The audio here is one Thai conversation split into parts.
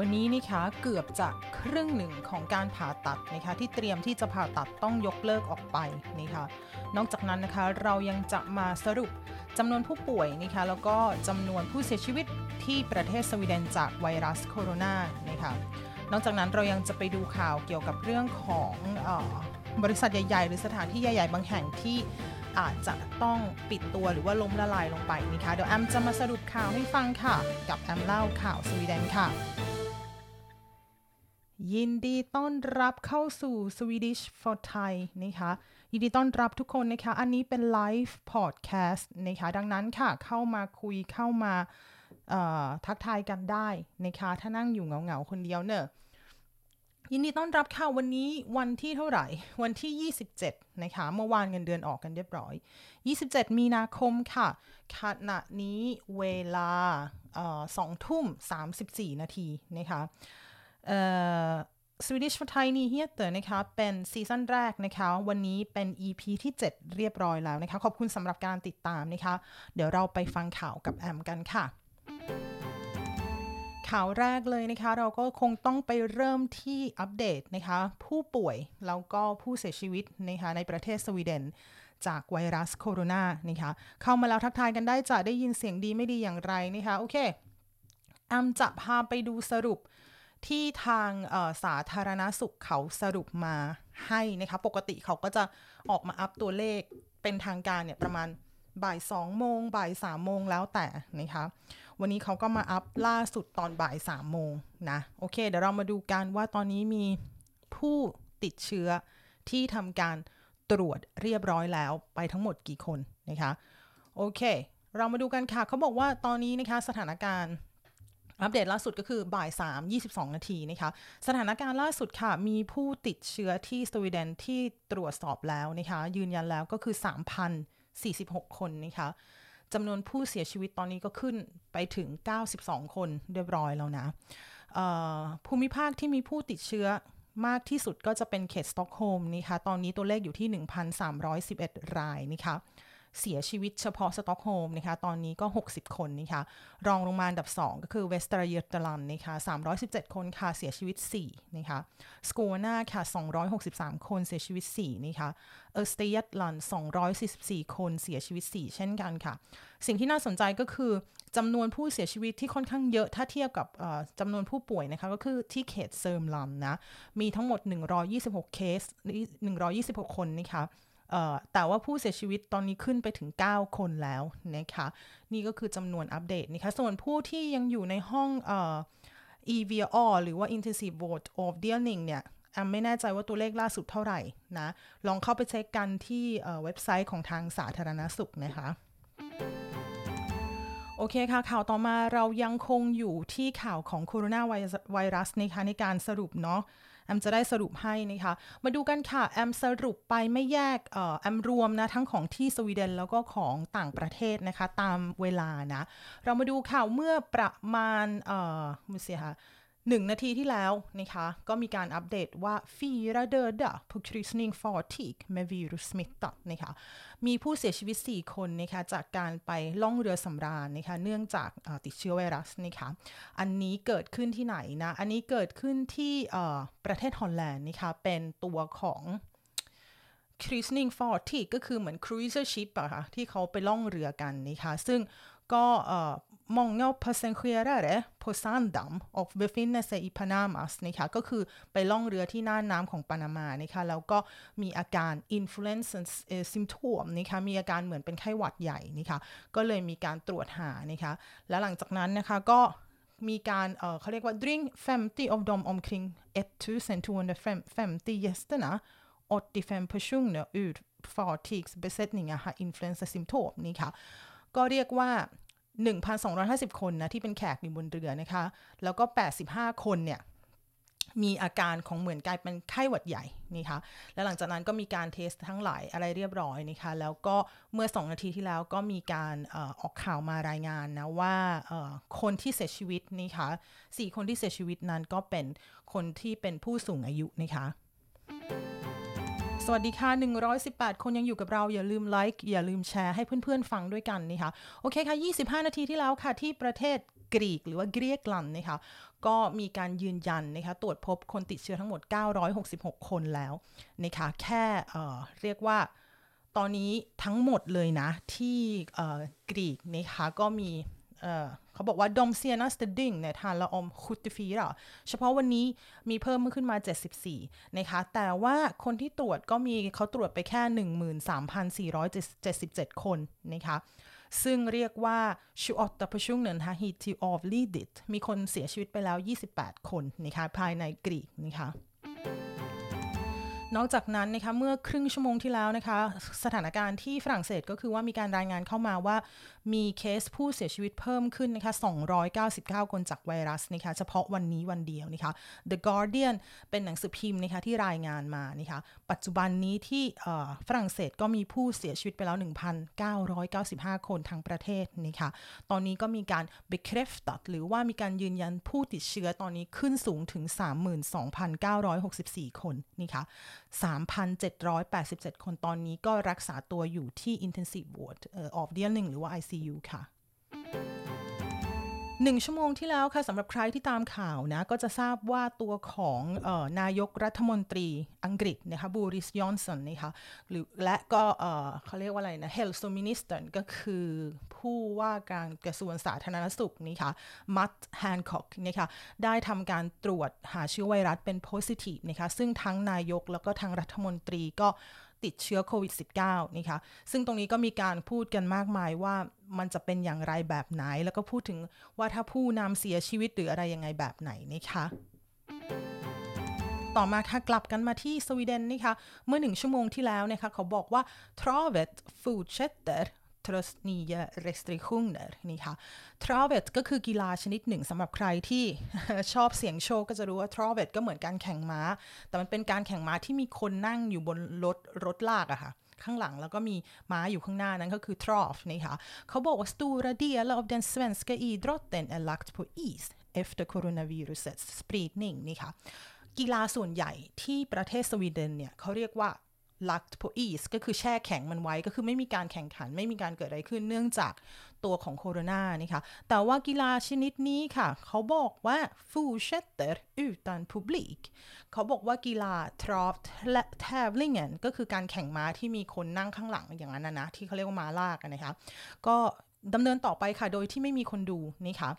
วันนี้นะคะเกือบจะครึ่งหนึ่งของการผ่าตัดนะคะที่เตรียมที่จะผ่าตัดต้องยกเลิกออกไปนะคะนอกจากนั้นนะคะเรายังจะมาสรุปจำนวนผู้ป่วยนะคะแล้วก็จำนวนผู้เสียชีวิตที่ประเทศสวีเดนจากไวรัสโคโรนานะคะนอกจากนั้นเรายังจะไปดูข่าวเกี่ยวกับเรื่องของอบริษัทใหญ่ ๆ หรือสถานที่ใหญ่ ๆ บางแห่งที่อาจจะต้องปิดตัวหรือว่าล้มละลายลงไปนะคะ เดี๋ยวแอมจะมาสรุปข่าวให้ฟังค่ะ กับแอมเล่าข่าวสวีเดนค่ะ ยินดีต้อนรับเข้าสู่ Swedish for Thai นะคะ ยินดีต้อนรับทุกคนนะคะ อันนี้เป็นไลฟ์พอดแคสต์นะคะ ดังนั้นค่ะเข้ามาคุยเข้ามาทักทายกันได้นะคะ ถ้านั่งอยู่เหงาๆ คนเดียวเนอะยินดีต้อนรับค่ะ วันนี้วันที่เท่าไหร่ วันที่ 27 นะคะ เมื่อวานเงินเดือนออกกันเรียบร้อย 27 มีนาคมค่ะ ขณะนี้เวลาสองทุ่ม 34 นาทีนะคะ Swedish4Thai nyheter นะคะ เป็นซีซั่นแรกนะคะ วันนี้เป็น EP ที่ 7 เรียบร้อยแล้วนะคะ ขอบคุณสำหรับการติดตามนะคะ เดี๋ยวเราไปฟังข่าวกับแอมกันค่ะ ข่าวแรกเลยนะคะ เราก็คงต้องไปเริ่มที่อัปเดตนะคะ ผู้ป่วยแล้วก็ผู้เสียชีวิตนะคะในประเทศสวีเดนจากไวรัสโคโรนานะคะ เข้ามาแล้วทักทายกันได้จะได้ยินเสียงดีไม่ดีอย่างไรนะคะ โอเคแอมจะพาไปดูสรุป ที่ทางสาธารณสุขเขาสรุปมาให้นะคะ ปกติเขาก็จะออกมาอัปตัวเลขเป็นทางการเนี่ยประมาณบ่ายสองโมงบ่ายสามโมงแล้วแต่นะคะ วันนี้เขาก็มาอัพล่าสุดตอนบ่ายสามโมงนะ โอเค เดี๋ยวเรามาดูกันว่าตอนนี้มีผู้ติดเชื้อที่ทำการตรวจเรียบร้อยแล้วไปทั้งหมดกี่คนนะคะ โอเค เรามาดูกันค่ะ เขาบอกว่าตอนนี้นะคะสถานการณ์ อัปเดตล่าสุดก็คือบ่าย3 22 นาทีนะคะ สถานการณ์ล่าสุดค่ะ มีผู้ติดเชื้อที่สวีเดนที่ตรวจสอบแล้วนะคะ ยืนยันแล้วก็คือ 3,046 คนนะคะจำนวนผู้เสียชีวิตตอนนี้ก็ขึ้นไปถึง 92 คนเรียบร้อยแล้วนะภูมิภาคที่มีผู้ติดเชื้อมากที่สุดก็จะเป็นเขตสต็อกโฮล์มนะคะ ตอนนี้ตัวเลขอยู่ที่ 1,311 รายนะคะ เสียชีวิตเฉพาะสต็อกโฮล์มนะคะ ตอนนี้ก็ 60 คนนะคะ รองลงมาอันดับ 2 ก็คือ Västra Götaland นะคะ317 คนค่ะ เสียชีวิต 4 นะคะ Skåne ค่ะ 263 คนเสียชีวิต 4 นะคะ Östergötland 244 คนเสียชีวิต 4 เช่นกันค่ะ สิ่งที่น่าสนใจก็คือจำนวนผู้เสียชีวิตที่ค่อนข้างเยอะถ้าเทียบกับจำนวนผู้ป่วยนะคะ ก็คือที่เขตเซิร์มลันนะ มีทั้งหมด 126 เคส 126 คนนะคะ แต่ว่าผู้เสียชีวิตตอนนี้ขึ้นไปถึง 9 คนแล้วนะคะนี่ก็คือจำนวนอัปเดตนะคะส่วนผู้ที่ยังอยู่ในห้องเอ่อ EVR หรือว่า Intensive Ward of d e a l i n g เนี่ยแอมไม่แน่ใจว่าตัวเลขล่าสุดเท่าไหร่นะ ลองเข้าไปเช็คกันที่เว็บไซต์ของทางสาธารณสุขนะคะโอเคค่ะ ข่าวต่อมาเรายังคงอยู่ที่ข่าวของโคโรนาไวรัสนะคะในการสรุปเนาะ แอมจะได้สรุปให้นะคะ มาดูกันค่ะ แอมสรุปไปไม่แยกแอมรวมนะ ทั้งของที่สวีเดนแล้วก็ของต่างประเทศนะคะ ตามเวลานะ เรามาดูข่าวเมื่อประมาณเอ่อไม่ใช่ค่ะ หนึ่งนาทีที่แล้วนะคะก็มีการอัปเดตว่า fyra döda på kryssning fartyg med virussmitta นะคะมีผู้เสียชีวิต 4 คนนะคะจากการไปล่องเรือสำราญนะคะเนื่องจากติดเชื้อไวรัสนะคะอันนี้เกิดขึ้นที่ไหนนะ อันนี้เกิดขึ้นที่ประเทศฮอลแลนด์นะคะเป็นตัวของ cruising fartyg ก็คือเหมือน cruiser ship อะค่ะที่เขาไปล่องเรือกันนะคะซึ่งก็ många passagerare på Sandam och befinner sig i Panamas นะคะก็คือไปล่องเรือที่น่านน้ำของปานามานะคะแล้วก็มีอาการ influenza symptom นะคะมีอาการเหมือนเป็นไข้หวัดใหญ่นะคะก็เลยมีการตรวจหานะคะและหลังจากนั้นนะคะก็มีการเเขาเรียกว่า dring 50 av dem omkring 1250 gästerna 85 personer ur fartygsbesättningar har influensasymptom นี่ค่ะก็เรียกว่า 1,250 คนนะที่เป็นแขกอยู่บนเรือนะคะ แล้วก็ 85 คนเนี่ยมีอาการของเหมือนกลายเป็นไข้หวัดใหญ่นี่คะแล้วหลังจากนั้นก็มีการเทสทั้งหลายอะไรเรียบร้อยนะคะแล้วก็เมื่อ 2 นาทีที่แล้วก็มีการอออกข่าวมารายงานนะว่าคนที่เสียชีวิตนี่คะ4คนที่เสียชีวิตนั้นก็เป็นคนที่เป็นผู้สูงอายุนะคะ สวัสดีค่ะ 118 คนยังอยู่กับเราอย่าลืมไลค์อย่าลืมแชร์ให้เพื่อนๆฟังด้วยกันนี่ค่ะโอเคค่ะ 25 นาทีที่แล้วค่ะที่ประเทศกรีกหรือว่าเกรียกลันนะคะก็มีการยืนยันนะคะตรวจพบคนติดเชื้อทั้งหมด 966 คนแล้วนะคะแค่เเรียกว่าตอนนี้ทั้งหมดเลยนะที่กรีกนะคะก็มี เขาบอกว่าดมเซียนัสเตดิงเนี่ยทานละอมคุตฟีระเฉพาะวันนี้มีเพิ่มขึ้นมา 74 นะคะ แต่ว่าคนที่ตรวจก็มีเขาตรวจไปแค่ 13,477 คนนะคะ ซึ่งเรียกว่า tjugoåtta personer har hittills avlidit มีคนเสียชีวิตไปแล้ว 28 คนนะคะภายในกรีกนะคะ นอกจากนั้นนะคะเมื่อครึ่งชั่วโมงที่แล้วนะคะสถานการณ์ที่ฝรั่งเศสก็คือว่ามีการรายงานเข้ามาว่ามีเคสผู้เสียชีวิตเพิ่มขึ้นนะคะ299 คนจากไวรัสนะคะเฉพาะวันนี้วันเดียวนะคะ The Guardian เป็นหนังสือพิมพ์นะคะที่รายงานมานะคะปัจจุบันนี้ที่ฝรั่งเศสก็มีผู้เสียชีวิตไปแล้ว 1,995 คนทั้งประเทศนะคะตอนนี้ก็มีการ b e k r e f t หรือว่ามีการยืนยันผู้ติดเชื้อตอนนี้ขึ้นสูงถึง 32,964 คนนะคะ 3,787 คนตอนนี้ก็รักษาตัวอยู่ที่ intensive ward ออฟเดียนหนึ่งหรือว่า ICU ค่ะ หนึ่งชั่วโมงที่แล้วค่ะสำหรับใครที่ตามข่าวนะ ก็จะทราบว่าตัวของออนายกรัฐมนตรีอังกฤษนะคะ Boris Johnson นะคะหรือและก็เขาเรียกว่าอะไรนะ hälsoministern ก็คือผู้ว่าการกระทรวงสาธารณสุขนี่ค่ะ Matt Hancock นะคะได้ทำการตรวจหาเชื้อไวรัสเป็น positive นะคะซึ่งทั้งนายกแล้วก็ทางรัฐมนตรีก็ ติดเชื้อโควิด -19 นี่ค่ะซึ่งตรงนี้ก็มีการพูดกันมากมายว่ามันจะเป็นอย่างไรแบบไหน แล้วก็พูดถึงว่าถ้าผู้นำเสียชีวิตหรืออะไรยังไงแบบไหนนะคะต่อมาค่ะกลับกันมาที่สวีเดนนี่ค่ะเมื่อหนึ่งชั่วโมงที่แล้วนะคะเขาบอกว่า travet f o r t s e t t e r trots nya restriktioner นี่ค่ะ travet ก็คือกีฬาชนิดหนึ่งสำหรับใครที่ชอบเสียงโชว์ก็จะรู้ว่า travet ก็เหมือนการแข่งม้า แต่มันเป็นการแข่งม้าที่มีคนนั่งอยู่บนรถรถลากอะค่ะข้างหลังแล้วก็มีม้าอยู่ข้างหน้านั้นก็คือ trav นี่ค่ะเขาบอกว่า stora delar av den svenska idrotten är lagt på is efter coronavirusets spridning นี่ค่ะกีฬาส่วนใหญ่ที่ประเทศสวีเดนเนี่ยเขาเรียกว่า ลักโพอีสก็คือแช่แข็งมันไว้ก็คือไม่มีการแข่งขันไม่มีการเกิดอะไรขึ้นเนื่องจากตัวของโคโรนานี่ค่ะแต่ว่ากีฬาชนิดนี้ค่ะ เขาบอกว่า fortsätter utan publik เขาบอกว่ากีฬา trav และ tävlingen ก็คือการแข่งม้าที่มีคนนั่งข้างหลังอย่างนั้นนะที่เขาเรียกว่าม้าลากนะคะก็ดำเนินต่อไปค่ะ โดยที่ไม่มีคนดูนี่ค่ะ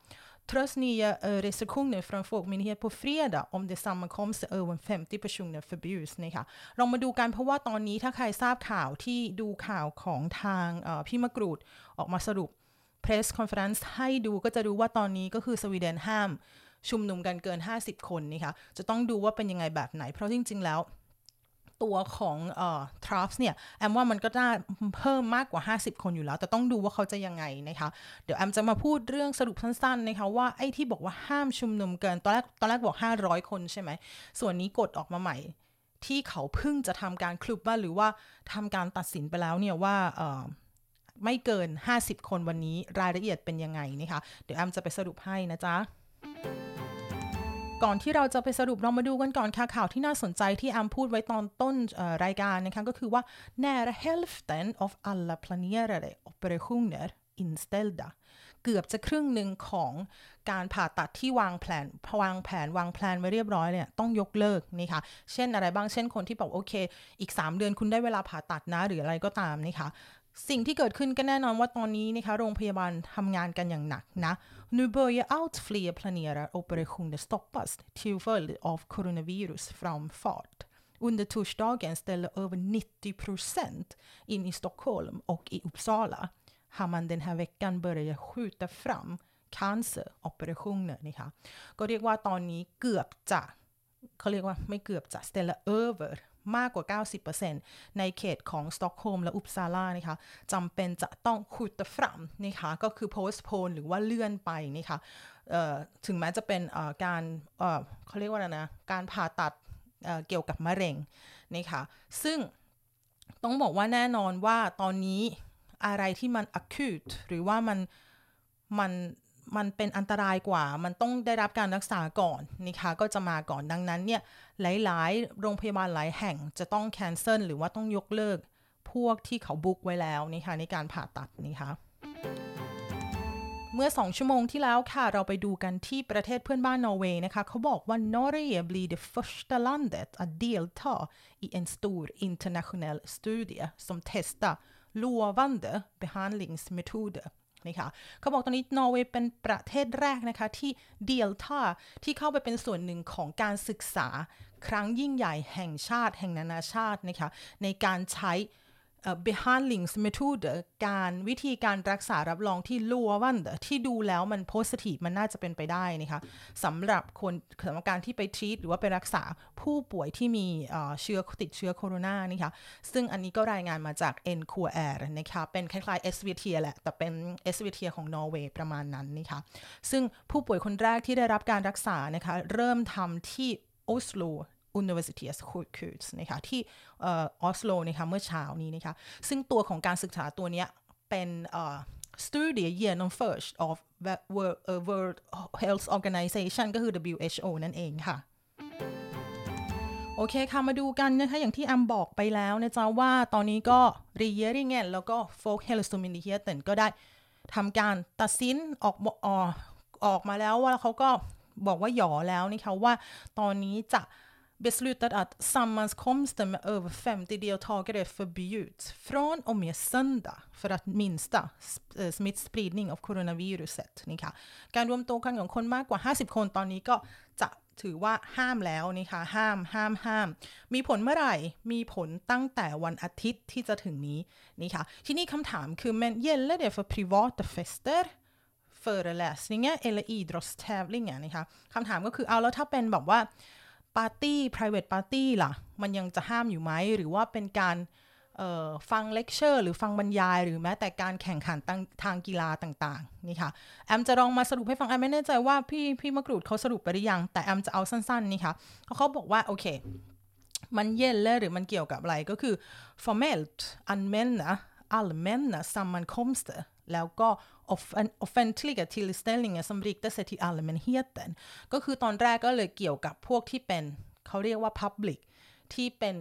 Trots nya restriktioner från Folkmyndigheten på fredag om det sammankomster över 50 personer förbjuds นะคะลองมาดูกันเพราะว่าตอนนี้ถ้าใครทราบข่าวที่ดูข่าวของทางพี่มะกรูดออกมาสรุป press conference ให้ดูก็จะรู้ว่าตอนนี้ก็คือสวีเดนห้ามชุมนุมกันเกิน 50 คนนี่ค่ะจะต้องดูว่าเป็นยังไงแบบไหน เพราะจริง ๆ แล้ว ตัวของเอ่อทรัฟส์เนี่ย แอมว่ามันก็น่าเพิ่มมากกว่า 50 คนอยู่แล้ว แต่ต้องดูว่าเขาจะยังไงนะคะ เดี๋ยวแอมจะมาพูดเรื่องสรุปสั้นๆนะคะว่าไอ้ที่บอกว่าห้ามชุมนุมเกิน ตอนแรกตอนแรกบอก 500 คนใช่ไหม ส่วนนี้กดออกมาใหม่ ที่เขาเพิ่งจะทำการคลุบว่าหรือว่าทำการตัดสินไปแล้วเนี่ยว่าเออไม่เกิน 50 คนวันนี้รายละเอียดเป็นยังไงนะคะ เดี๋ยวแอมจะไปสรุปให้นะจ๊ะ ก่อนที่เราจะไปสรุปเรามาดูกันก่อนค่ะข่าวที่น่าสนใจที่แอมพูดไว้ตอนต้นรายการนะคะก็คือว่า nära hälften av alla planerade operationer inställda เกือบจะครึ่งหนึ่งของการผ่าตัดที่วางแผนวางแผนวางแผนไว้เรียบร้อยเนี่ยต้องยกเลิกนี่ค่ะ เช่นอะไรบ้างเช่นคนที่บอกโอเค อีก 3 เดือนคุณได้เวลาผ่าตัดนะ หรืออะไรก็ตามนี่ค่ะ สิ่งที่เกิดขึ้นก็แน่นอนว่าตอนนี้นะคะโรงพยาบาลทำงานกันอย่างหนักนะ Nu börjar allt fler planera operationer stoppas till följd av coronavirus framfart. Under torsdagen ställde över 90 procent in i Stockholm och i Uppsala har man den här veckan börjat skjuta fram canceroperationer นี่ค่ะก็เรียกว่าตอนนี้เกือบจะเขาเรียกว่าไม่เกือบจะ ställa över มากกว่า 90%ในเขตของสต็อกโฮล์มและอุปซาลานะคะจำเป็นจะต้องขุดตะฟรัมนะคะก็คือ postpone หรือว่าเลื่อนไปนะคะถึงแม้จะเป็นการเขาเรียกว่าอะไรนะ การผ่าตัดเกี่ยวกับมะเร็งนะคะซึ่งต้องบอกว่าแน่นอนว่าตอนนี้อะไรที่มัน acute หรือว่ามันมัน มันเป็นอันตรายกว่า มันต้องได้รับการรักษาก่อนนะคะก็จะมาก่อนดังนั้นเนี่ยหลาย ๆ โรงพยาบาลหลายแห่งจะต้องแคนเซิลหรือว่าต้องยกเลิกพวกที่เขาบุ๊กไว้แล้วนะคะในการผ่าตัดนะคะเมื่อ 2 ชั่วโมงที่แล้วค่ะ เราไปดูกันที่ประเทศเพื่อนบ้านนอร์เวย์นะคะ เขาบอกว่า Norge blir det första landet att delta i en stor internationell studie som testar lovande behandlingsmetoder นะคะเขาบอกตอนนี้นอร์เวย์เป็นประเทศแรกนะคะ ที่เดลต้าที่เข้าไปเป็นส่วนหนึ่งของการศึกษา ครั้งยิ่งใหญ่แห่งชาติ แห่งนานาชาตินะคะในการใช้ behandlingsmetod การวิธีการรักษารับรองที่ลัววันที่ดูแล้วมัน positive มันน่าจะเป็นไปได้นะคะสำหรับคนสำหรับการที่ไปทรีตหรือว่าไปรักษาผู้ป่วยที่มีเชื้อติดเชื้อโคโรนานี่ค่ะซึ่งอันนี้ก็รายงานมาจาก n q r นะคะเป็นคล้ายๆ SVT แหละ แต่เป็น SVT ของนอร์เวย์ประมาณนั้นนะคะซึ่งผู้ป่วยคนแรกที่ได้รับการรักษานะคะเริ่มทำที่ออสโล Universitet sjukhus นะคะที่ออสโลนะคะเมื่อเช้านี้นะคะซึ่งตัวของการศึกษาตัวนี้เป็น studie genomförs av World Health Organization ก็คือ WHO นั่นเองค่ะโอเคค่ะ มาดูกันนะคะ อย่างที่แอมบอกไปแล้วนะจ๊ะว่าตอนนี้ก็ regeringen แล้วก็ Folkhälsomyndigheten ก็ได้ทำการตัดสินออกออกออกมาแล้วว่าเขาก็บอกว่าหยอแล้วนะคะว่าตอนนี้จะ beslutat att sammankomster med över 50 deltagare förbjuds från och med söndag för att minska smittspridning av coronaviruset นี่ค่ะการรวมตัวกันของคนมากกว่า 50 คนตอนนี้ก็จะถือว่าห้ามแล้วนี่ค่ะห้ามห้ามห้าม มีผลเมื่อไหร่มีผลตั้งแต่วันอาทิตย์ที่จะถึงนี้นี่ค่ะที่นี่คำถามคือ men gäller det för privata fester föreläsningar eller idrottstävlingar นะคะคำถามก็คือเอาแล้วถ้าเป็นแบบว่า ปาร์ตี้ private party ล่ะ มันยังจะห้ามอยู่ไหม หรือว่าเป็นการฟังเลคเชอร์หรือฟังบรรยาย หรือแม้แต่การแข่งขันทางกีฬาต่างๆนี่ค่ะแอมจะลองมาสรุปให้ฟังแอมไม่แน่ใจว่าพี่พี่มะกรูดเขาสรุปไปหรือยัง แต่แอมจะเอาสั้นๆนี่ค่ะเขาบอกว่าโอเค มันเย็นเลยหรือมันเกี่ยวกับอะไรก็คือ formelt anmälda allmänna sammankomster แล้วก็ offentliga tillställningar som riktar sig till allmänheten ก็คือตอนแรกก็เลยเกี่ยวกับพวกที่เป็นเขาเรียกว่า public ที่เป็น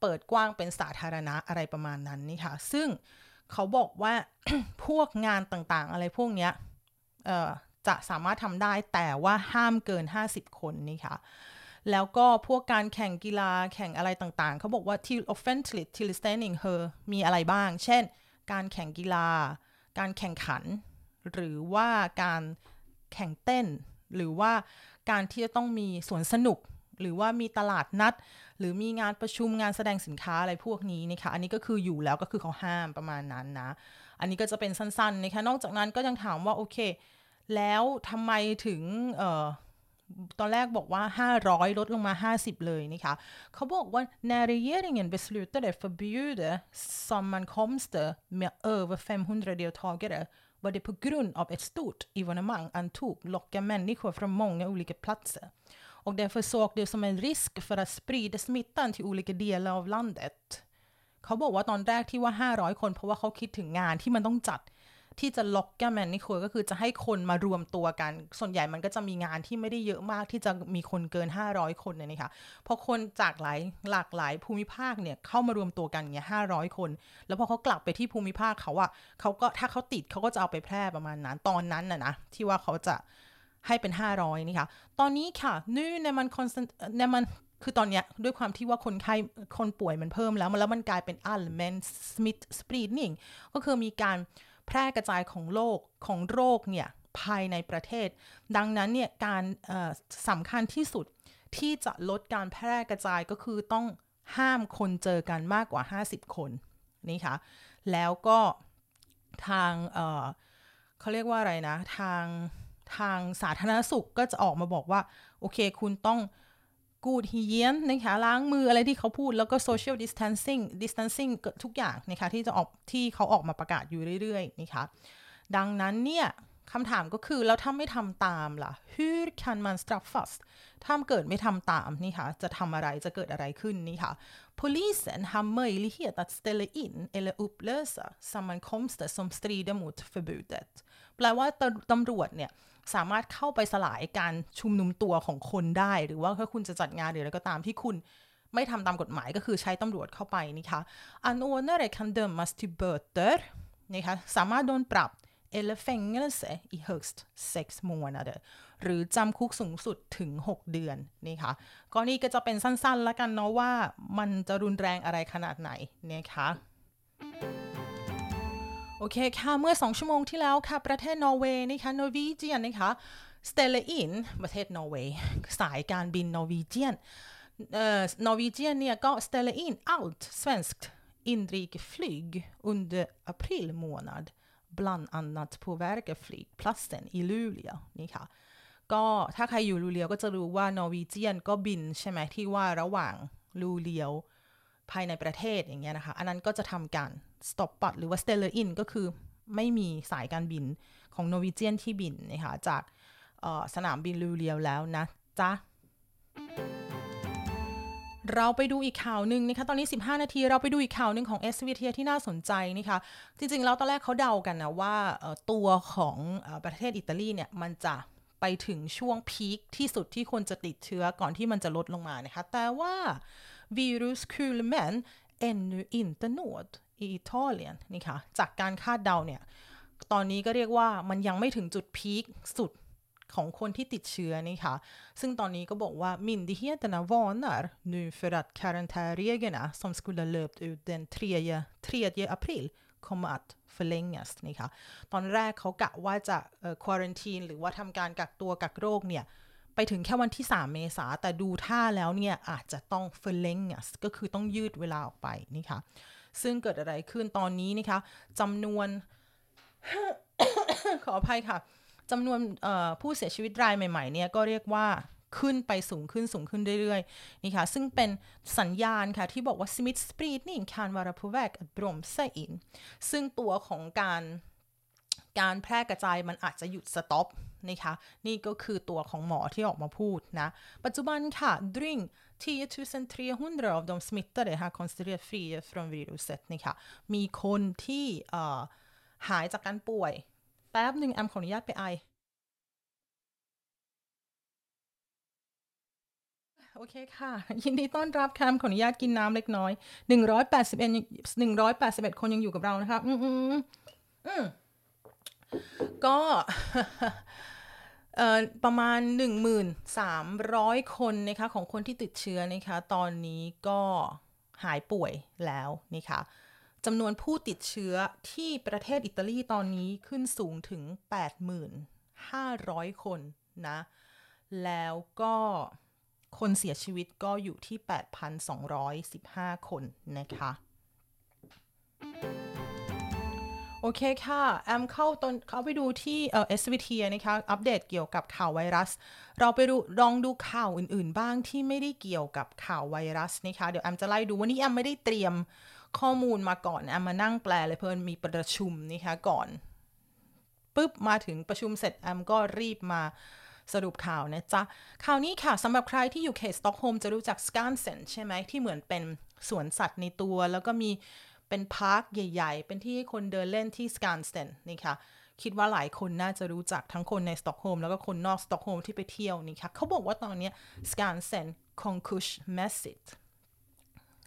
เปิดกว้างเป็นสาธารณะอะไรประมาณนั้นนี่ค่ะ ซึ่งเขาบอกว่าพวกงานต่างๆ อะไรพวกเนี้ยจะสามารถทำได้แต่ว่าห้ามเกิน 50 คนนี่ค่ะ แล้วก็พวกการแข่งกีฬาแข่งอะไรต่างๆ เขาบอกว่าที่ offently till standing her มีอะไรบ้าง เช่น การแข่งกีฬา การแข่งขัน หรือว่าการแข่งเต้น หรือว่าการที่จะต้องมีสวนสนุก หรือว่ามีตลาดนัด หรือมีงานประชุมงานแสดงสินค้าอะไรพวกนี้นะคะอันนี้ก็คืออยู่แล้วก็คือเขาห้ามประมาณนั้นนะ อันนี้ก็จะเป็นสั้นๆนะคะนอกจากนั้นก็ยังถามว่าโอเค แล้วทำไมถึงเอ่อ ตอนแรกบอกว่า 500 ลดลงมา 50 เลยนะคะเขาบอกว่า när regeringen beslutade förbjuda sammankomster med över 500 deltagare var det på grund av ett stort evenemang antog locka människor från många olika platser. Och därför såg det som en risk för att sprida smittan till olika delar av landet. เขาบอกว่าตอนแรกที่ว่า 500 คนเพราะว่าเขาคิดถึงงานที่มันต้องจัด ที่จะล็อกแกแมนนี่คุยก็คือจะให้คนมารวมตัวกัน ส่วนใหญ่มันก็จะมีงานที่ไม่ได้เยอะมากที่จะมีคนเกิน 500 คนเนี่ยนะคะพอคนจากหลายหลากหลายภูมิภาคเนี่ยเข้ามารวมตัวกันเนี่ยห้าร้อยคน แล้วพอเขากลับไปที่ภูมิภาคเขาอะเขาก็ถ้าเขาติดเขาก็จะเอาไปแพร่ประมาณนั้นตอนนั้นน่ะนะที่ว่าเขาจะให้เป็น 500นี่ค่ะ ตอนนี้ค่ะนู่ในมันคอนสในมันคือตอนนี้ด้วยความที่ว่าคนไข้คนป่วยมันเพิ่มแล้ว แล้วมันกลายเป็น allmän smitt spridning ก็คือมีการ แพร่กระจายของโรคของโรคเนี่ยภายในประเทศ ดังนั้นเนี่ยการสำคัญที่สุดที่จะลดการแพร่กระจายก็คือต้องห้ามคนเจอกันมากกว่า 50 คนนี่ค่ะแล้วก็ทางเเขาเรียกว่าอะไรนะ ทางทางสาธารณสุขก็จะออกมาบอกว่า โอเคคุณต้อง กูดฮีเยียนนะคะล้างมืออะไรที่เขาพูดแล้วก็ social distancing distancing ทุกอย่างนะคะที่จะออกที่เขาออกมาประกาศอยู่เรื่อยๆนะคะดังนั้นเนี่ยคำถามก็คือแล้วถ้าไม่ทำตามล่ะ hur kan man straffas ถ้าเกิดไม่ทำตามนี่ค่ะจะทำอะไรจะเกิดอะไรขึ้นนี่ค่ะ polisen har möjlighet att ställa in eller upplösa sammankomster som strider mot förbudet แปลว่าตำรวจเนี่ย สามารถเข้าไปสลายการชุมนุมตัวของคนได้ หรือว่าถ้าคุณจะจัดงานหรืออะไรก็ตามที่คุณไม่ทำตามกฎหมายก็คือใช้ตำรวจเข้าไปนี่คะ anordnare kan dömas till böter นะคะสามารถโดนปรับ eller fängelse i högst sex månader หรือจำคุกสูงสุดถึง 6 เดือนนี่ค่ะก็นี่ก็จะเป็นสั้นๆแล้วกันเนาะว่ามันจะรุนแรงอะไรขนาดไหนนะคะ โอเคค่ะ เมื่อ 2 ชั่วโมงที่แล้วค่ะ ประเทศนอร์เวย์นะคะ Norwegian นะคะ ställer in ประเทศนอร์เวย์สายการบิน Norwegian เอ่อ Norwegian เนี่ยก็ ställer in allt svenskt inrikesflyg under april månad bland annat påverkar flygplatsen i Luleå นี่ค่ะ ก็ถ้าใครอยู่ Luleå ก็จะรู้ว่า Norwegian ก็บินใช่ไหมที่ว่าระหว่าง Luleå ภายในประเทศอย่างเงี้ยนะคะ อันนั้นก็จะทำการ stop ปัดหรือว่า ställer in ก็คือไม่มีสายการบินของ Norwegian ที่บินนะคะจากสนามบิน Luleå แล้วนะจ๊ะ เราไปดูอีกข่าวหนึ่งนะคะ ตอนนี้ 15 นาที เราไปดูอีกข่าวหนึ่งของ SVT ที่น่าสนใจนะคะ จริงๆ แล้วตอนแรกเขาเดากันนะว่าตัวของประเทศอิตาลีเนี่ย มันจะไปถึงช่วงพีคที่สุดที่คนจะติดเชื้อก่อนที่มันจะลดลงมานะคะ แต่ว่า virus kulmen ännu inte nåd i Italien นี่ค่ะ จากการคาดเดาเนี่ย ตอนนี้ก็เรียกว่ามันยังไม่ถึงจุดพีคสุดของคนที่ติดเชื้อนี่ค่ะ ซึ่งตอนนี้ก็บอกว่า myndigheterna varnar nu för att karantänreglerna som skulle löpt ut den 3, 3 april kommer att förlängas นี่ค่ะ ตอนแรกเขากะว่าจะควอรันทีนหรือว่าทำการกักตัวกักโรคเนี่ย ไปถึงแค่วันที่ 3 เมษาแต่ดูท่าแล้วเนี่ย อาจจะต้อง förlängas ก็คือต้องยืดเวลาออกไปนี่ค่ะ ซึ่งเกิดอะไรขึ้นตอนนี้นะคะจำนวน ขออภัยค่ะจำนวนผู้เสียชีวิตรายใหม่ ๆ เนี่ย ก็เรียกว่าขึ้นไปสูงขึ้นสูงขึ้นเรื่อยๆนี่ค่ะ ซึ่งเป็นสัญญาณค่ะ ที่บอกว่า Smith spridning kan vara på väg att bromsa in ซึ่งตัวของการการแพร่กระจายมันอาจจะหยุดสต็อป นะคะนี่ก็คือตัวของหมอที่ออกมาพูดนะ ปัจจุบันค่ะ drygt 10 300 av de smittade har konstaterat fria från viruset นี่ค่ะมีคนที่หายจากการป่วย แป๊บหนึ่งแอมขออนุญาตไปไอ โอเคค่ะ ยินดีต้อนรับค่ะขออนุญาตกินน้ำเล็กน้อย 181 181 คนยังอยู่กับเรานะคะ อืมอืมอืม ก็ประมาณ 1,300 คนนะคะของคนที่ติดเชื้อนะคะตอนนี้ก็หายป่วยแล้วนะคะจำนวนผู้ติดเชื้อที่ประเทศอิตาลีตอนนี้ขึ้นสูงถึง 8,500 คนนะ แล้วก็คนเสียชีวิตก็อยู่ที่ 8,215 คนนะคะ โอเคค่ะ แอมเข้าตอนเข้าไปดูที่เอ่อ SVT นะคะ อัปเดตเกี่ยวกับข่าวไวรัส เราไปดูลองดูข่าวอื่นๆ บ้างที่ไม่ได้เกี่ยวกับข่าวไวรัสนะคะ เดี๋ยวแอมจะไล่ดูวันนี้แอมไม่ได้เตรียมข้อมูลมาก่อน แอมมานั่งแปลเลยเพื่อนมีประชุมนะคะก่อนปุ๊บมาถึงประชุมเสร็จแอมก็รีบมาสรุปข่าวนะจ๊ะ ข่าวนี้ค่ะสำหรับใครที่อยู่เขตสต็อกโฮล์มจะรู้จัก Skansen ใช่ไหมที่เหมือนเป็นสวนสัตว์ในตัว แล้วก็มี เป็น park ใหญ่ ๆ เป็นที่ให้คนเดินเล่นที่ Skansen นี่ค่ะ คิดว่าหลายคนน่าจะรู้จักทั้งคนในสต็อกโฮล์มแล้วก็คนนอกสต็อกโฮล์มที่ไปเที่ยวนี่ค่ะ เขาบอกว่าตอนนี้ Skansen konkursmässigt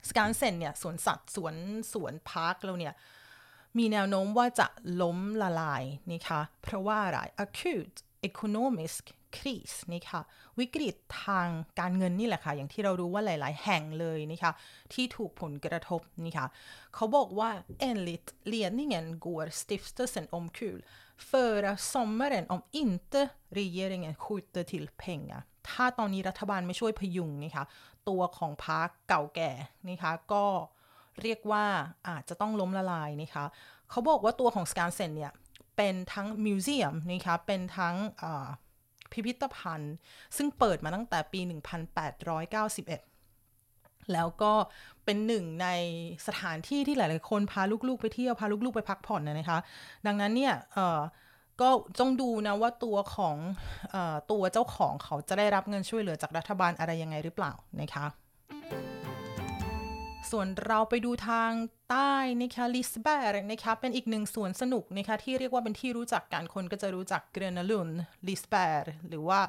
Skansen เนี่ยสวนสัตว์สวนสวนพาร์คเราเนี่ย มีแนวโน้มว่าจะล้มละลายนะคะเพราะว่าอะไร acute economic crise นี่ค่ะ วิกฤตทางการเงินนี่แหละค่ะ อย่างที่เรารู้ว่าหลาย ๆ แห่งเลยนะคะที่ถูกผลกระทบนี่ค่ะเขาบอกว่า enligt ledningen går stiftelsen omkull förra sommaren om inte regeringen skjuter till pengar ถ้าตอนนี้รัฐบาลไม่ช่วยพยุงนี่ค่ะตัวของ park เก่าแก่นะคะก็เรียกว่าอาจจะต้องล้มละลายนะคะเขาบอกว่าตัวของ Skansen เนี่ย เป็นทั้ง museum นะคะเป็นทั้งพิพิธภัณฑ์ ซึ่งเปิดมาตั้งแต่ปี 1891 แล้วก็เป็นหนึ่งในสถานที่ที่หลาย ๆ คนพาลูก ๆ ไปเที่ยว พาลูก ๆ ไปพักผ่อนนะคะ ดังนั้นเนี่ยก็ต้องดูนะว่าตัวของอตัวเจ้าของเขาจะได้รับเงินช่วยเหลือจากรัฐบาลอะไรยังไงหรือเปล่านะคะ ส่วนเราไปดูทางใต้นะคะ Liseberg นะคะเป็นอีกหนึ่งสวนสนุกนะคะที่เรียกว่าเป็นที่รู้จักกันคนก็จะรู้จัก Gröna Lund Liseberg หรือว่า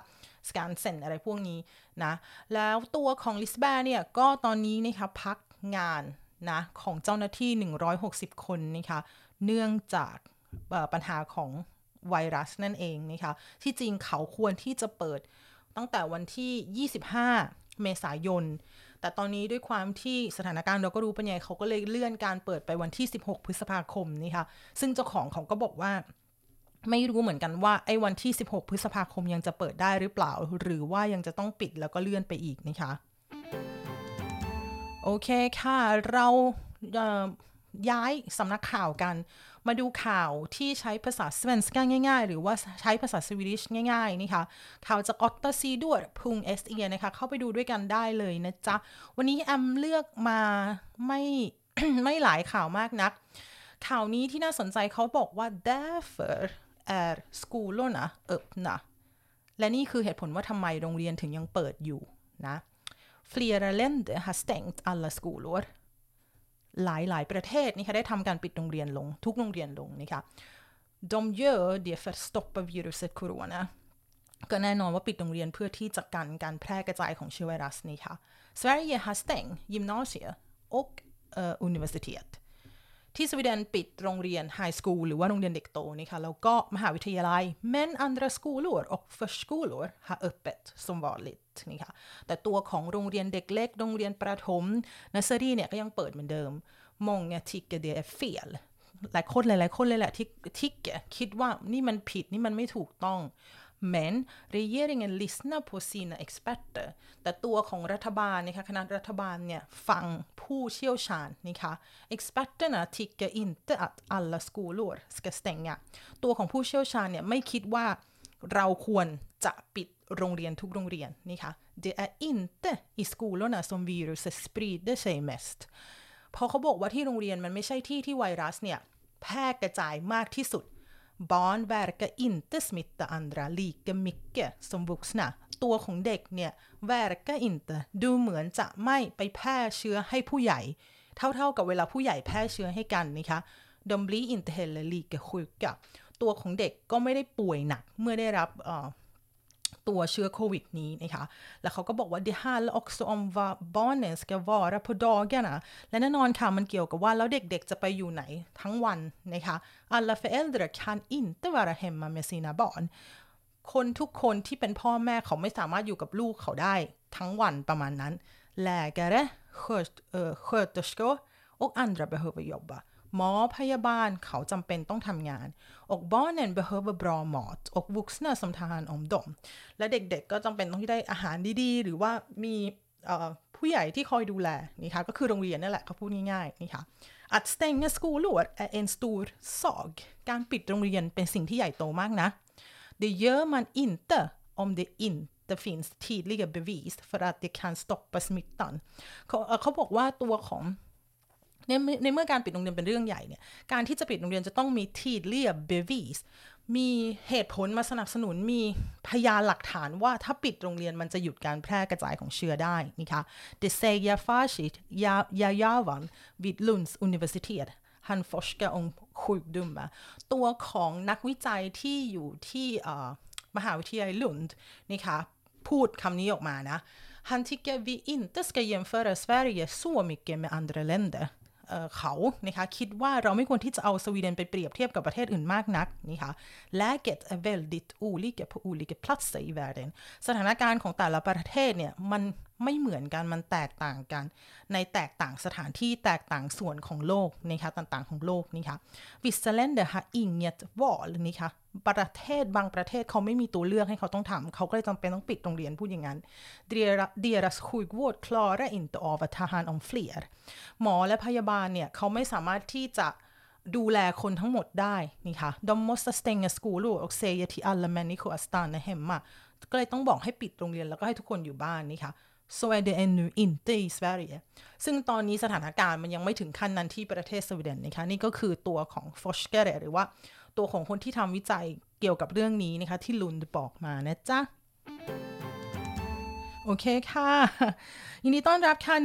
Skansen อะไรพวกนี้นะแล้วตัวของ Liseberg เนี่ยก็ตอนนี้นะคะพักงานนะของเจ้าหน้าที่ 160 คนนะคะเนื่องจากปัญหาของไวรัสนั่นเองนะคะที่จริงเขาควรที่จะเปิดตั้งแต่วันที่ 25 เมษายน แต่ตอนนี้ด้วยความที่สถานการณ์เราก็รู้เป็นไงเขาก็เลยเลื่อนการเปิดไปวันที่ 16 พฤษภาคมนี่ค่ะ ซึ่งเจ้าของเขาก็บอกว่า ไม่รู้เหมือนกันว่าไอ้วันที่ 16 พฤษภาคมยังจะเปิดได้หรือเปล่า หรือว่ายังจะต้องปิดแล้วก็เลื่อนไปอีกนะคะโอเคค่ะ เราย้ายสำนักข่าวกัน มาดูข่าวที่ใช้ภาษา svenska ง่าย ๆ หรือว่าใช้ภาษา Swedish ง่าย ๆ นี่ค่ะ ข่าวจาก åtta sidor punkt se นะคะ เข้าไปดูด้วยกันได้เลยนะจ๊ะ วันนี้แอมเลือกมาไม่ไม่หลายข่าวมากนัก ข่าวนี้ที่น่าสนใจเขาบอกว่า därför är skolorna öppna และนี่คือเหตุผลว่าทำไมโรงเรียนถึงยังเปิดอยู่นะ Flera länder har stängt alla skolor หลายหลายประเทศนี่คะได้ทำการปิดโรงเรียนลง ทุกโรงเรียนลงนี่ค่ะ de gör det för att stoppa viruset corona ก็แน่นอนว่าปิดโรงเรียนเพื่อที่จะกันการแพร่กระจายของเชื้อไวรัสนี่ค่ะ Sverige har stängt gymnasier och uh, universitet ที่สวีเดนปิดโรงเรียนไฮสคูลหรือว่าโรงเรียนเด็กโตนี่ค่ะแล้วก็มหาวิทยาลัย men andra skolor och förskolor har öppet som vanligt นี่ค่ะแต่ตัวของโรงเรียนเด็กเล็ก โรงเรียนประถมนัสเซอรี่เนี่ยก็ยังเปิดเหมือนเดิม många tycker det är fel หลายคนหลายๆคนเลยแหละที่ทิกคิดว่านี่มันผิดนี่มันไม่ถูกต้อง men regeringen lyssnar på sina experter แต่ตัวของรัฐบาลนะคะคณะรัฐบาลเนี่ยฟังผู้เชี่ยวชาญนะคะ experterna tycker inte att alla skolor ska stänga ตัวของผู้เชี่ยวชาญเนี่ยไม่คิดว่าเราควรจะปิด โรงเรียนทุกโรงเรียนนี่ค่ะ det är inte i skolorna som viruset sprider sig mest พอเขาบอกว่าที่โรงเรียนมันไม่ใช่ที่ที่ไวรัสเนี่ย แพร่กระจายมากที่สุด barn verkar inte smitta andra lika mycket som vuxna ตัวของเด็กเนี่ย verkar inte ดูเหมือนจะไม่ไปแพร่เชื้อให้ผู้ใหญ่ เท่าๆกับเวลาผู้ใหญ่แพร่เชื้อให้กันนะคะ de blir inte heller lika sjuka ตัวของเด็กก็ไม่ได้ป่วยหนักเมื่อได้รับ ตัวเชื้อโควิดนี้นะคะแล้วเขาก็บอกว่า det handlar också om vad barnen ska vara på dagarna และแน่นอนค่ะมันเกี่ยวกับว่าแล้วเด็กๆจะไปอยู่ไหนทั้งวันนะคะ alla föräldrar kan inte vara hemma med sina barn คนทุกคนที่เป็นพ่อแม่เขาไม่สามารถอยู่กับลูกเขาได้ทั้งวันประมาณนั้น läkare sköterskor och andra behöver jobba หมอพยาบาลเขาจำเป็นต้องทำงาน och barnen behöver bra mat och vuxna som tar hand om dem และเด็กๆก็จำเป็นต้องได้อาหารดีๆ หรือว่ามีผู้ใหญ่ที่คอยดูแลนี่ค่ะก็คือโรงเรียนนั่นแหละเขาพูดง่ายๆนี่ค่ะ att stänga skolor är en stor sak การปิดโรงเรียนเป็นสิ่งที่ใหญ่โตมากนะ det gör man inte om det inte finns tydliga bevis för att det kan stoppa smittan เขาเขาบอกว่าตัวของ ในในเมื่อการปิดโรงเรียนเป็นเรื่องใหญ่เนี่ย การที่จะปิดโรงเรียนจะต้องมีทีเรียบเบวีสมีเหตุผลมาสนับสนุนมีพยานหลักฐานว่าถ้าปิดโรงเรียนมันจะหยุดการแพร่กระจายของเชื้อได้นี่ค่ะ Det säger Farshid Yayavan vid Lunds universitet han forskar om sjukdomar ตัวของนักวิจัยที่อยู่ที่มหาวิทยาลัยลุนด์นี่ค่ะพูดคำนี้ออกมานะ Han tycker vi inte ska jämföra Sverige så mycket med andra länder เขานะคะคิดว่าเราไม่ควรที่จะเอาสวีเดนไปเปรียบเทียบกับประเทศอื่นมากนักนะคะ läget är väldigt olika på olika platser i världen สถานการณ์ของแต่ละประเทศเนี่ยมัน ไม่เหมือนกันมันแตกต่างกัน ในแตกต่างสถานที่แตกต่างส่วนของโลกนะคะต่างๆของโลกนี่ค่ะ vissa länder har inget val นี่ค่ะประเทศบางประเทศเขาไม่มีตัวเลือกให้เขาต้องทำเขาก็เลยจำเป็นต้องปิดโรงเรียนพูดอย่างนั้น deras sjukvård klarar inte av att ta hand om fler หมอและพยาบาลเนี่ยเขาไม่สามารถที่จะดูแลคนทั้งหมดได้นี่ค่ะ de måste stänga skolor och säga till alla människor att stanna hemma ก็เลยต้องบอกให้ปิดโรงเรียนแล้วก็ให้ทุกคนอยู่บ้านนี่ค่ะ så är det ännu inte i Sverige ซึ่งตอนนี้สถานการณ์มันยังไม่ถึงขั้นนั้นที่ประเทศสวีเดนนะคะนี่ก็คือตัวของ forskare หรือว่าตัวของคนที่ทำวิจัยเกี่ยวกับเรื่องนี้นะคะ ที่ลุนบอกมานะจ๊ะโอเคค่ะ ยินดีต้อนรับค่ะ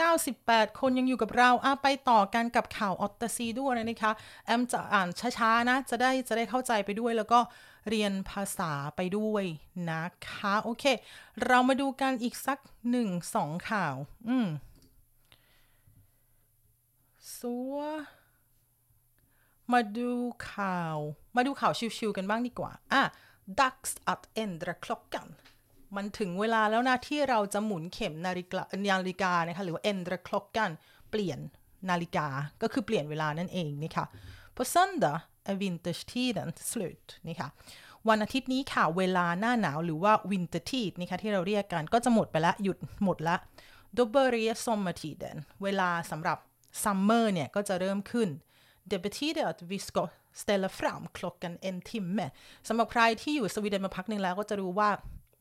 198 คนยังอยู่กับเราอาไปต่อกันกับข่าวออตตซีด้วยนะคะ แอมจะอ่านช้า ๆ นะ จะได้จะได้เข้าใจไปด้วยแล้วก็ เรียนภาษาไปด้วยนะคะ โอเค เรามาดูกันอีกสักหนึ่งสองข่าว อืม så มาดูข่าว มาดูข่าวชิวๆกันบ้างดีกว่า อะ dags att ändra klockan มันถึงเวลาแล้วนะ ที่เราจะหมุนเข็มนาฬิกานาฬิกานะคะหรือว่า ändra klockan เปลี่ยนนาฬิกาก็คือเปลี่ยนเวลานั่นเองนี่ค่ะ på söndag är vinterstiden slut นี่ค่ะวันอาทิตย์นี้ค่ะ เวลาหน้าหนาวหรือว่า wintertid นี่ค่ะที่เราเรียกกันก็จะหมดไปแล้วหยุดหมดละ då börjar sommartiden เวลาสำหรับ summer เนี่ย ก็จะเริ่มขึ้น det betyder att vi ska ställa fram klockan en timme สำหรับใครที่อยู่สวีเดนมาพักหนึ่งแล้วก็จะรู้ว่า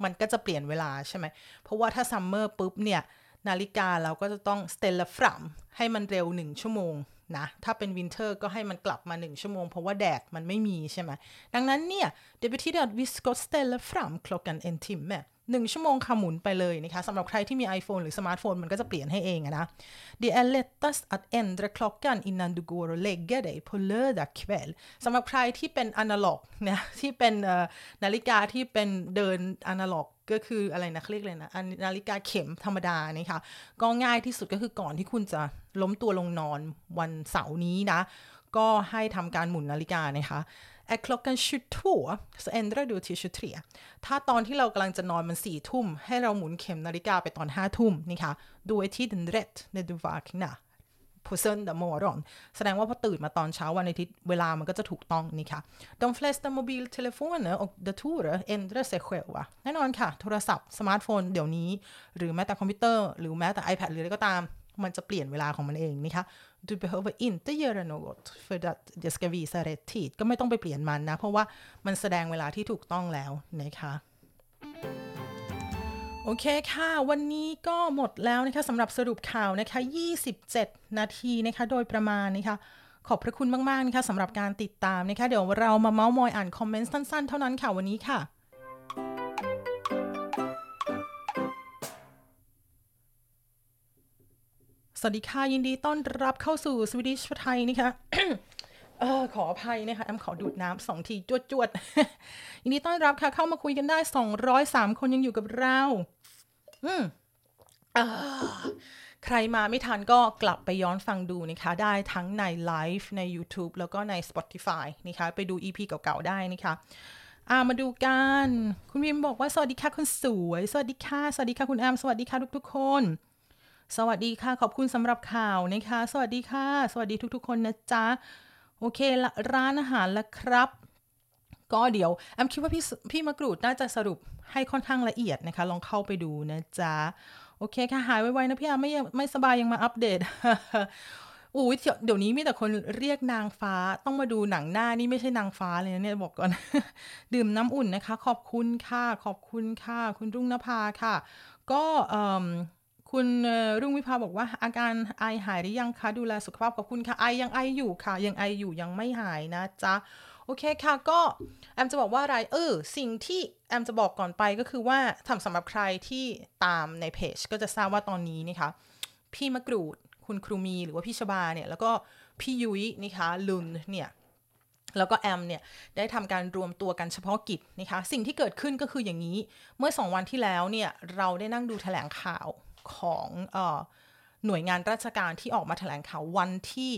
มันก็จะเปลี่ยนเวลาใช่ไหม เพราะว่าถ้า summer ปุ๊บเนี่ย นาฬิกาเราก็จะต้อง ställa fram ให้มันเร็ว1ชั่วโมง นะ ถ้าเป็น winter ก็ให้มันกลับมา 1 ชั่วโมง เพราะว่าแดดมันไม่มีใช่ไหม ดังนั้นเนี่ย det betyder att vi ska ställa fram klockan en timme หนึ่งชั่วโมงค่ะหมุนไปเลยนะคะสำหรับใครที่มี iPhone หรือสมาร์ทโฟนมันก็จะเปลี่ยนให้เองนะ Det är lättast att ändra klockan innan du går och lägger dig på lördag kväll สำหรับใครที่เป็นอนาล็อกเนี่ยที่เป็นนาฬิกาที่เป็นเดินอนาล็อก ก็คืออะไรนะเรียกเลยนะนาฬิกาเข็มธรรมดานี่ค่ะก็ง่ายที่สุดก็คือก่อนที่คุณจะล้มตัวลงนอนวันเสาร์นี้นะ ก็ให้ทำการหมุนนาฬิกานะคะ är klockan 22 så ändrar du till 23ถ้าตอนที่เรากำลังจะนอนมันสี่ทุ่ม ให้เราหมุนเข็มนาฬิกาไปตอนห้าทุ่มนี่ค่ะ då är tiden rätt när du v a k n a på söndag morgon แสดงว่าพอตื่นมาตอนเช้าวันอาทิตย์เวลามันก็จะถูกต้องนี่ค่ะ de flesta mobiltelefoner och datorer ändrar sig själva แน่นอนค่ะ โทรศัพท์สมาร์ทโฟนเดี๋ยวนี้ หรือแม้แต่คอมพิวเตอร์ หรือแม้แต่ iPad หรืออะไรก็ตาม มันจะเปลี่ยนเวลาของมันเองนี่ค่ะ du behöver inte göra något för att det ska visa rätt tid ก็ไม่ต้องไปเปลี่ยนมันนะ เพราะว่ามันแสดงเวลาที่ถูกต้องแล้วนะคะ โอเคค่ะ วันนี้ก็หมดแล้วนะคะสำหรับสรุปข่าวนะคะ 27 นาทีนะคะ โดยประมาณนะคะ ขอบพระคุณมาก ๆ นะคะสำหรับการติดตามนะคะ เดี๋ยวเรามาเมาส์มอยอ่านคอมเมนต์สั้น ๆ เท่านั้นค่ะวันนี้ค่ะ สวัสดีค่ะ ยินดีต้อนรับเข้าสู่สวีดิชไทยนะคะเออขออภัยนะคะแอมขอดูดน้ำสองทีจวดจวดยินดีต้อนรับค่ะ เข้ามาคุยกันได้ 203 คนยังอยู่กับเรา อืมใครมาไม่ทันก็กลับไปย้อนฟังดูนะคะ ได้ทั้งในไลฟ์ใน YouTube แล้วก็ใน Spotify นะคะ ไปดู EP เก่าๆ ได้นะคะอ่ามาดูกัน คุณพิมบอกว่าสวัสดีค่ะคุณสวย สวัสดีค่ะ สวัสดีค่ะคุณแอม สวัสดีค่ะทุกๆคน สวัสดีค่ะ ขอบคุณสำหรับข่าวนะคะ สวัสดีค่ะ สวัสดีทุกๆ คนนะจ๊ะ โอเคละร้านอาหารละครับ ก็เดี๋ยวแอมคิดว่าพี่พี่มะกรูดน่าจะสรุป ให้ค่อนข้างละเอียดนะคะ ลองเข้าไปดูนะจ๊ะ โอเคค่ะ หายไวๆนะพี่อาไม่ไม่สบายยังมาอัปเดตอู้เดี๋ยวนี้มีแต่คนเรียกนางฟ้าต้องมาดูหนังหน้านี่ไม่ใช่นางฟ้าเลยนะเนี่ยบอกก่อน ดื่มน้ำอุ่นนะคะ ขอบคุณค่ะ ขอบคุณค่ะ คุณรุ่งนภาค่ะ ก็คุณรุ่งวิภาบอกว่าอาการไอหายหรือยังคะดูแลสุขภาพขอบคุณค่ะไอยังไออยู่ค่ะ ยังไออยู่ยังไม่หายนะจ๊ะ โอเคค่ะก็แอมจะบอกว่าอะไรเออสิ่งที่แอมจะบอกก่อนไปก็คือว่าทำสำหรับใครที่ตามในเพจก็จะทราบว่าตอนนี้นะคะพี่มะกรูดคุณครูมีหรือว่าพี่ชบาเนี่ยแล้วก็พี่ยุ้ยนะคะลุนเนี่ยแล้วก็แอมเนี่ยได้ทำการรวมตัวกันเฉพาะกิจนะคะสิ่งที่เกิดขึ้นก็คืออย่างนี้เมื่อสองวันที่แล้วเนี่ยเราได้นั่งดูแถลงข่าวของอหน่วยงานราชการที่ออกมาแถลงข่าววันที่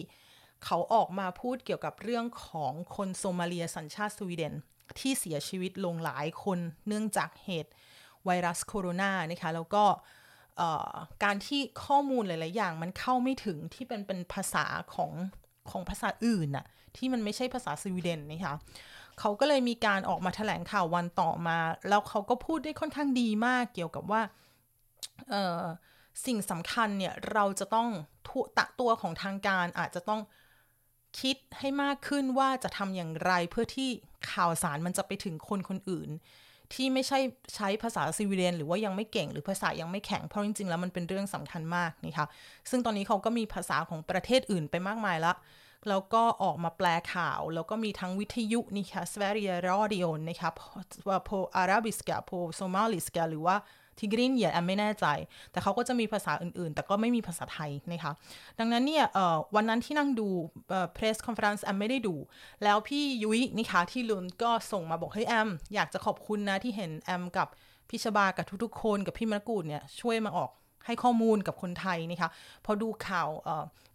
เขาออกมาพูดเกี่ยวกับเรื่องของคนโซมาเลียสัญชาติสวีเดน ที่เสียชีวิตลงหลายคนเนื่องจากเหตุไวรัสโคโรนานะคะแล้วก็การที่ข้อมูลหลาย ๆ อย่างมันเข้าไม่ถึงที่เป็นเป็นภาษาของของภาษาอื่นน่ะที่มันไม่ใช่ภาษาสวีเดนนะคะเขาก็เลยมีการออกมาแถลงข่าววันต่อมา แล้วเขาก็พูดได้ค่อนข้างดีมากเกี่ยวกับว่าสิ่งสำคัญเนี่ยเราจะต้องตะตัวของทางการอาจจะต้อง คิดให้มากขึ้นว่าจะทำอย่างไรเพื่อที่ข่าวสารมันจะไปถึงคนคนอื่น ที่ไม่ใช่ใช้ภาษาสวีเดนหรือว่ายังไม่เก่งหรือภาษายังไม่แข็งเพราะจริงๆ แล้วมันเป็นเรื่องสำคัญมากนี่ค่ะซึ่งตอนนี้เขาก็มีภาษาของประเทศอื่นไปมากมายแล้วแล้วก็ออกมาแปลข่าว แล้วก็มีทั้งวิทยุนี่ค่ะ Sveriges Radio นะคะ på arabiska på somaliska หรือว่า tigrinja แอมไม่แน่ใจ แต่เขาก็จะมีภาษาอื่นๆ แต่ก็ไม่มีภาษาไทยนะคะดังนั้นเนี่ยวันนั้นที่นั่งดู press conference แอมไม่ได้ดู แล้วพี่ยุ้ยนี่คะที่ Lund ก็ส่งมาบอกให้ยแอม อยากจะขอบคุณนะที่เห็นแอมกับพี่ชบากับทุกๆคนกับพี่มะกูดเนี่ยช่วยมาออกให้ข้อมูลกับคนไทยนะคะพอดูข่าวเ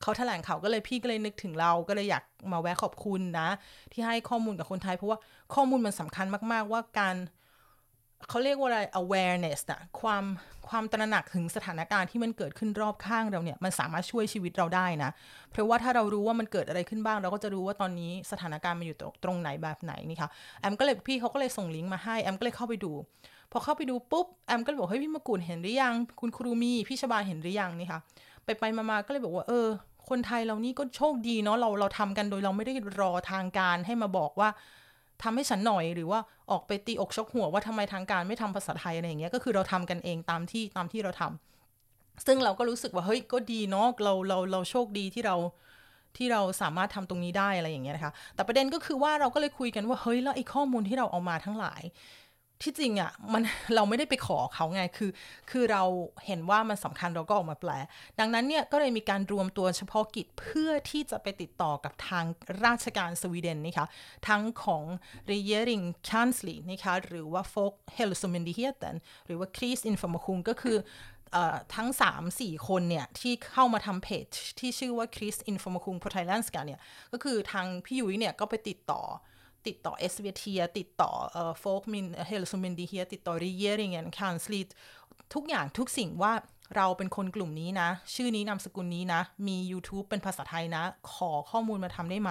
เขาแถลงข่าวก็เลยพี่ก็เลยนึกถึงเราก็เลยอยากมาแวะขอบคุณนะ ที่ให้ข้อมูลกับคนไทย เพราะว่าข้อมูลมันสำคัญมากๆว่าการ เขาเรียกว่าอะไร awareness นะความความตระหนักถึงสถานการณ์ที่มันเกิดขึ้นรอบข้างเราเนี่ย มันสามารถช่วยชีวิตเราได้นะ เพราะว่าถ้าเรารู้ว่ามันเกิดอะไรขึ้นบ้าง เราก็จะรู้ว่าตอนนี้สถานการณ์มันอยู่ตรงไหนแบบไหนนี่ค่ะ แอมก็เลยพี่เขาก็เลยส่งลิงก์มาให้ แอมก็เลยเข้าไปดู พอเข้าไปดูปุ๊บ แอมก็เลยบอกเฮ้ยพี่มะกุลเห็นหรือยัง คุณครูมี พี่ชบาเห็นหรือยังนี่ค่ะ ไปไปมาๆก็เลยบอกว่าเออ คนไทยเรานี่ก็โชคดีเนาะ เราเราทำกันโดยเราไม่ได้รอทางการให้มาบอกว่า ทำให้ฉันหน่อยหรือว่าออกไปตีอกชกหัวว่าทำไมทางการไม่ทำภาษาไทยอะไรอย่างเงี้ยก็คือเราทำกันเองตามที่ตามที่เราทำซึ่งเราก็รู้สึกว่าเฮ้ยก็ดีเนาะเราเราเราโชคดีที่เราที่เราสามารถทำตรงนี้ได้อะไรอย่างเงี้ยนะคะ แต่ประเด็นก็คือว่าเราก็เลยคุยกันว่าเฮ้ยแล้วไอ้ข้อมูลที่เราเอามาทั้งหลาย ที่จริงอะ่ะมันเราไม่ได้ไปขอเขาไงคือ คือเราเห็นว่ามันสำคัญเราก็ออกมาแปล ดังนั้นเนี่ยก็เลยมีการรวมตัวเฉพาะกิจเพื่อที่จะไปติดต่อกับทางราชการสวีเดนนะคะทั้งของ regering kansli นะคะหรือว่า folk hälsomyndigheten หรือว่า kris information ก็คือทั้ง 3-4 คนเนี่ย ที่เข้ามาทำเพจที่ชื่อว่า Chris Information p r o t h a i l a n d s k a เนี่ย ก็คือทางพี่ยุ้ยเนี่ย ก็ไปติดต่อ ติดต่อ SVT ติดต่อเอ่อ Folkhälsomyndigheten ติดต่อ Regeringskansliet ทุกอย่างทุกสิ่งว่าเราเป็นคนกลุ่มนี้นะ ชื่อนี้นามสกุลนี้นะ มี YouTube เป็นภาษาไทยนะ ขอข้อมูลมาทำได้ไหม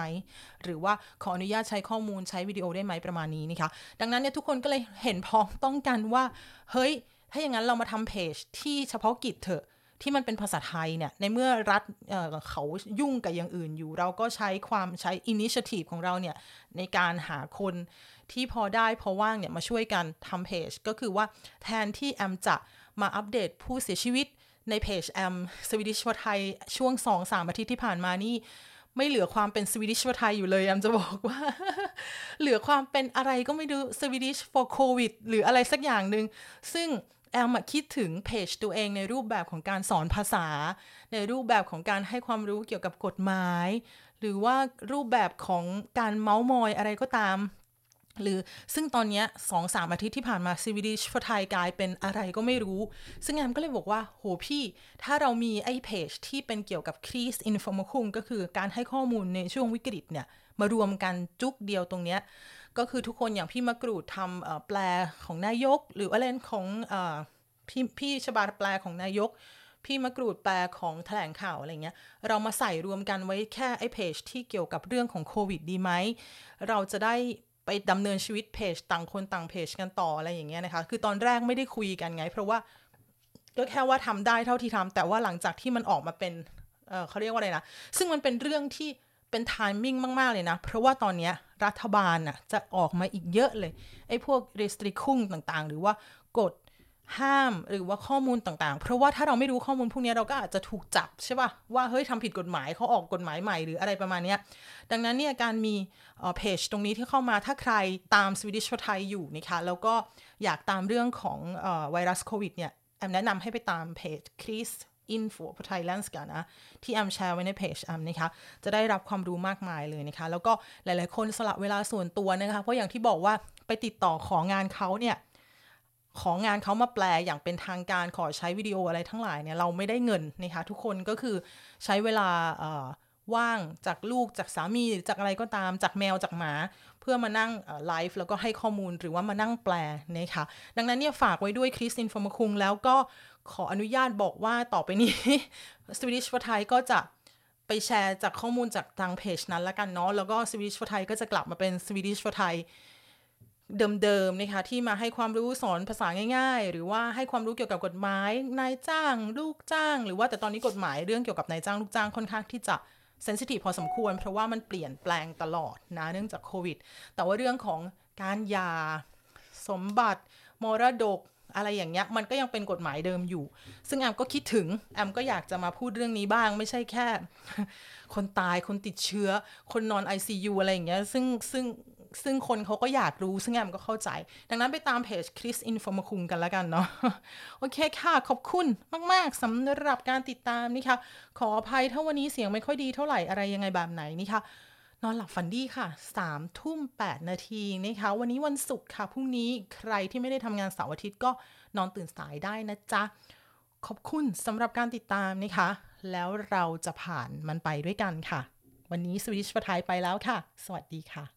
หรือว่าขออนุญาตใช้ข้อมูลใช้วิดีโอได้ไหมประมาณนี้นะคะ ดังนั้นเนี่ยทุกคนก็เลยเห็นพ้องต้องกันว่า เฮ้ย ถ้าอย่างนั้นเรามาทำเพจที่เฉพาะกิจเถอะ ที่มันเป็นภาษาไทยเนี่ย ในเมื่อรัฐเเขายุ่งกับอย่างอื่นอยู่ เราก็ใช้ความใช้ initiative ของเราเนี่ย ในการหาคนที่พอได้พอว่างเนี่ย มาช่วยกันทำเพจ ก็คือว่าแทนที่แอมจะมาอัปเดตผู้เสียชีวิตในเพจแอม Swedish4Thai ช่วงสองสามอาทิตย์ที่ผ่านมานี่ไม่เหลือความเป็น Swedish4Thai อยู่เลยแอมจะบอกว่า เหลือความเป็นอะไรก็ไม่รู้ Swedish for covid หรืออะไรสักอย่างหนึ่งซึ่ง แอมคิดถึงเพจตัวเองในรูปแบบของการสอนภาษา ในรูปแบบของการให้ความรู้เกี่ยวกับกฎหมาย หรือว่ารูปแบบของการเมาส์มอยอะไรก็ตาม หรือซึ่งตอนนี้สองสามอาทิตย์ที่ผ่านมา Swedish4Thai กลายเป็นอะไรก็ไม่รู้ ซึ่งแอมก็เลยบอกว่า โหพี่ ถ้าเรามีไอ้เพจที่เป็นเกี่ยวกับ krisinformation ก็คือการให้ข้อมูลในช่วงวิกฤตเนี่ยมารวมกันจุดเดียวตรงเนี้ย ก็คือทุกคนอย่างพี่มะกรูดทำแปลของนายก หรืออะไรของพี่พี่ชบาแปลของนายก พี่มะกรูดแปลของแถลงข่าวอะไรเงี้ย เรามาใส่รวมกันไว้แค่ไอ้เพจที่เกี่ยวกับเรื่องของโควิดดีไหม เราจะได้ไปดำเนินชีวิตเพจต่างคนต่างเพจกันต่ออะไรอย่างเงี้ยนะคะ คือตอนแรกไม่ได้คุยกันไง เพราะว่าก็แค่ว่าทำได้เท่าที่ทำแต่ว่าหลังจากที่มันออกมาเป็นเเขาเรียกว่าอะไรนะ ซึ่งมันเป็นเรื่องที่ เป็นไทมิ่งมาก ๆ เลยนะ เพราะว่าตอนนี้รัฐบาลน่ะจะออกมาอีกเยอะเลย ไอ้พวก restriction ต่างๆ หรือว่ากฎห้ามหรือว่าข้อมูลต่างๆ เพราะว่าถ้าเราไม่รู้ข้อมูลพวกนี้เราก็อาจจะถูกจับใช่ปะ่ะว่าเฮ้ยทำผิดกฎหมายเขาออกกฎหมายใหม่หรืออะไรประมาณนี้ดังนั้นเนี่ยการมีเพจตรงนี้ที่เข้ามาถ้าใครตาม Swedish for Thai อยู่นะคะแล้วก็อยากตามเรื่องของไวรัสโควิดเนี่ยแอมแนะนำให้ไปตามเพจค ริสอินโฟพไทยแลนด์กันนะ ที่แอมแชร์ไว้ในเพจแอมนะคะ จะได้รับความรู้มากมายเลยนะคะ แล้วก็หลายๆ คนสละเวลาส่วนตัวนะคะ เพราะอย่างที่บอกว่าไปติดต่อของานเขาเนี่ยของงานเขามาแปลอย่างเป็นทางการขอใช้วิดีโออะไรทั้งหลายเนี่ยเราไม่ได้เงินนะคะทุกคนก็คือใช้เวลาว่างจากลูกจากสามีจากอะไรก็ตามจากแมวจากหมา พื่อมานั่งไลฟ์แล้วก็ให้ข้อมูลหรือว่ามานั่งแปลนะคะดังนั้นเนี่ยฝากไว้ด้วยคริสตินฟอร์มคุงแล้วก็ขออนุญาตบอกว่าต่อไปนี้ Swedish for Thai ก็จะไปแชร์จากข้อมูลจากทางเพจนั้นละกันเนาะแล้วก็ Swedish for Thai ก็จะกลับมาเป็น Swedish for Thai เดิมๆนะคะที่มาให้ความรู้สอนภาษาง่ายๆ หรือว่าให้ความรู้เกี่ยวกับกฎหมายนายจ้าง ลูกจ้าง หรือว่าแต่ตอนนี้กฎหมายเรื่องเกี่ยวกับนายจ้างลูกจ้างค่อนข้างที่จะ เซนซิทีฟพอสมควร เพราะว่ามันเปลี่ยนแปลงตลอดนะเนื่องจากโควิด แต่ว่าเรื่องของการยาสมบัติมรดกอะไรอย่างเงี้ยมันก็ยังเป็นกฎหมายเดิมอยู่ ซึ่งแอมก็คิดถึง แอมก็อยากจะมาพูดเรื่องนี้บ้าง ไม่ใช่แค่ คนตายคนติดเชื้อ คนนอน ICU อะไรอย่างเงี้ยซึ่งซึ่ง ซึ่งคนเขาก็อยากรู้ ซึ่งแอมก็เข้าใจ ดังนั้นไปตามเพจคริสอินโฟมคุงกันแล้วกันเนาะ โอเคค่ะ ขอบคุณมาก ๆสำหรับการติดตามนี่ค่ะ ขออภัยถ้าวันนี้เสียงไม่ค่อยดีเท่าไหร่อะไรยังไงแบบไหนนี่ค่ะ นอนหลับฝันดีค่ะสามทุ่มแปดนาทีนะคะ วันนี้วันศุกร์ค่ะ พรุ่งนี้ใครที่ไม่ได้ทำงานเสาร์อาทิตย์ก็นอนตื่นสายได้นะจ๊ะ ขอบคุณสำหรับการติดตามนะคะ แล้วเราจะผ่านมันไปด้วยกันค่ะวันนี้สวิชประทายไปแล้วค่ะ สวัสดีค่ะ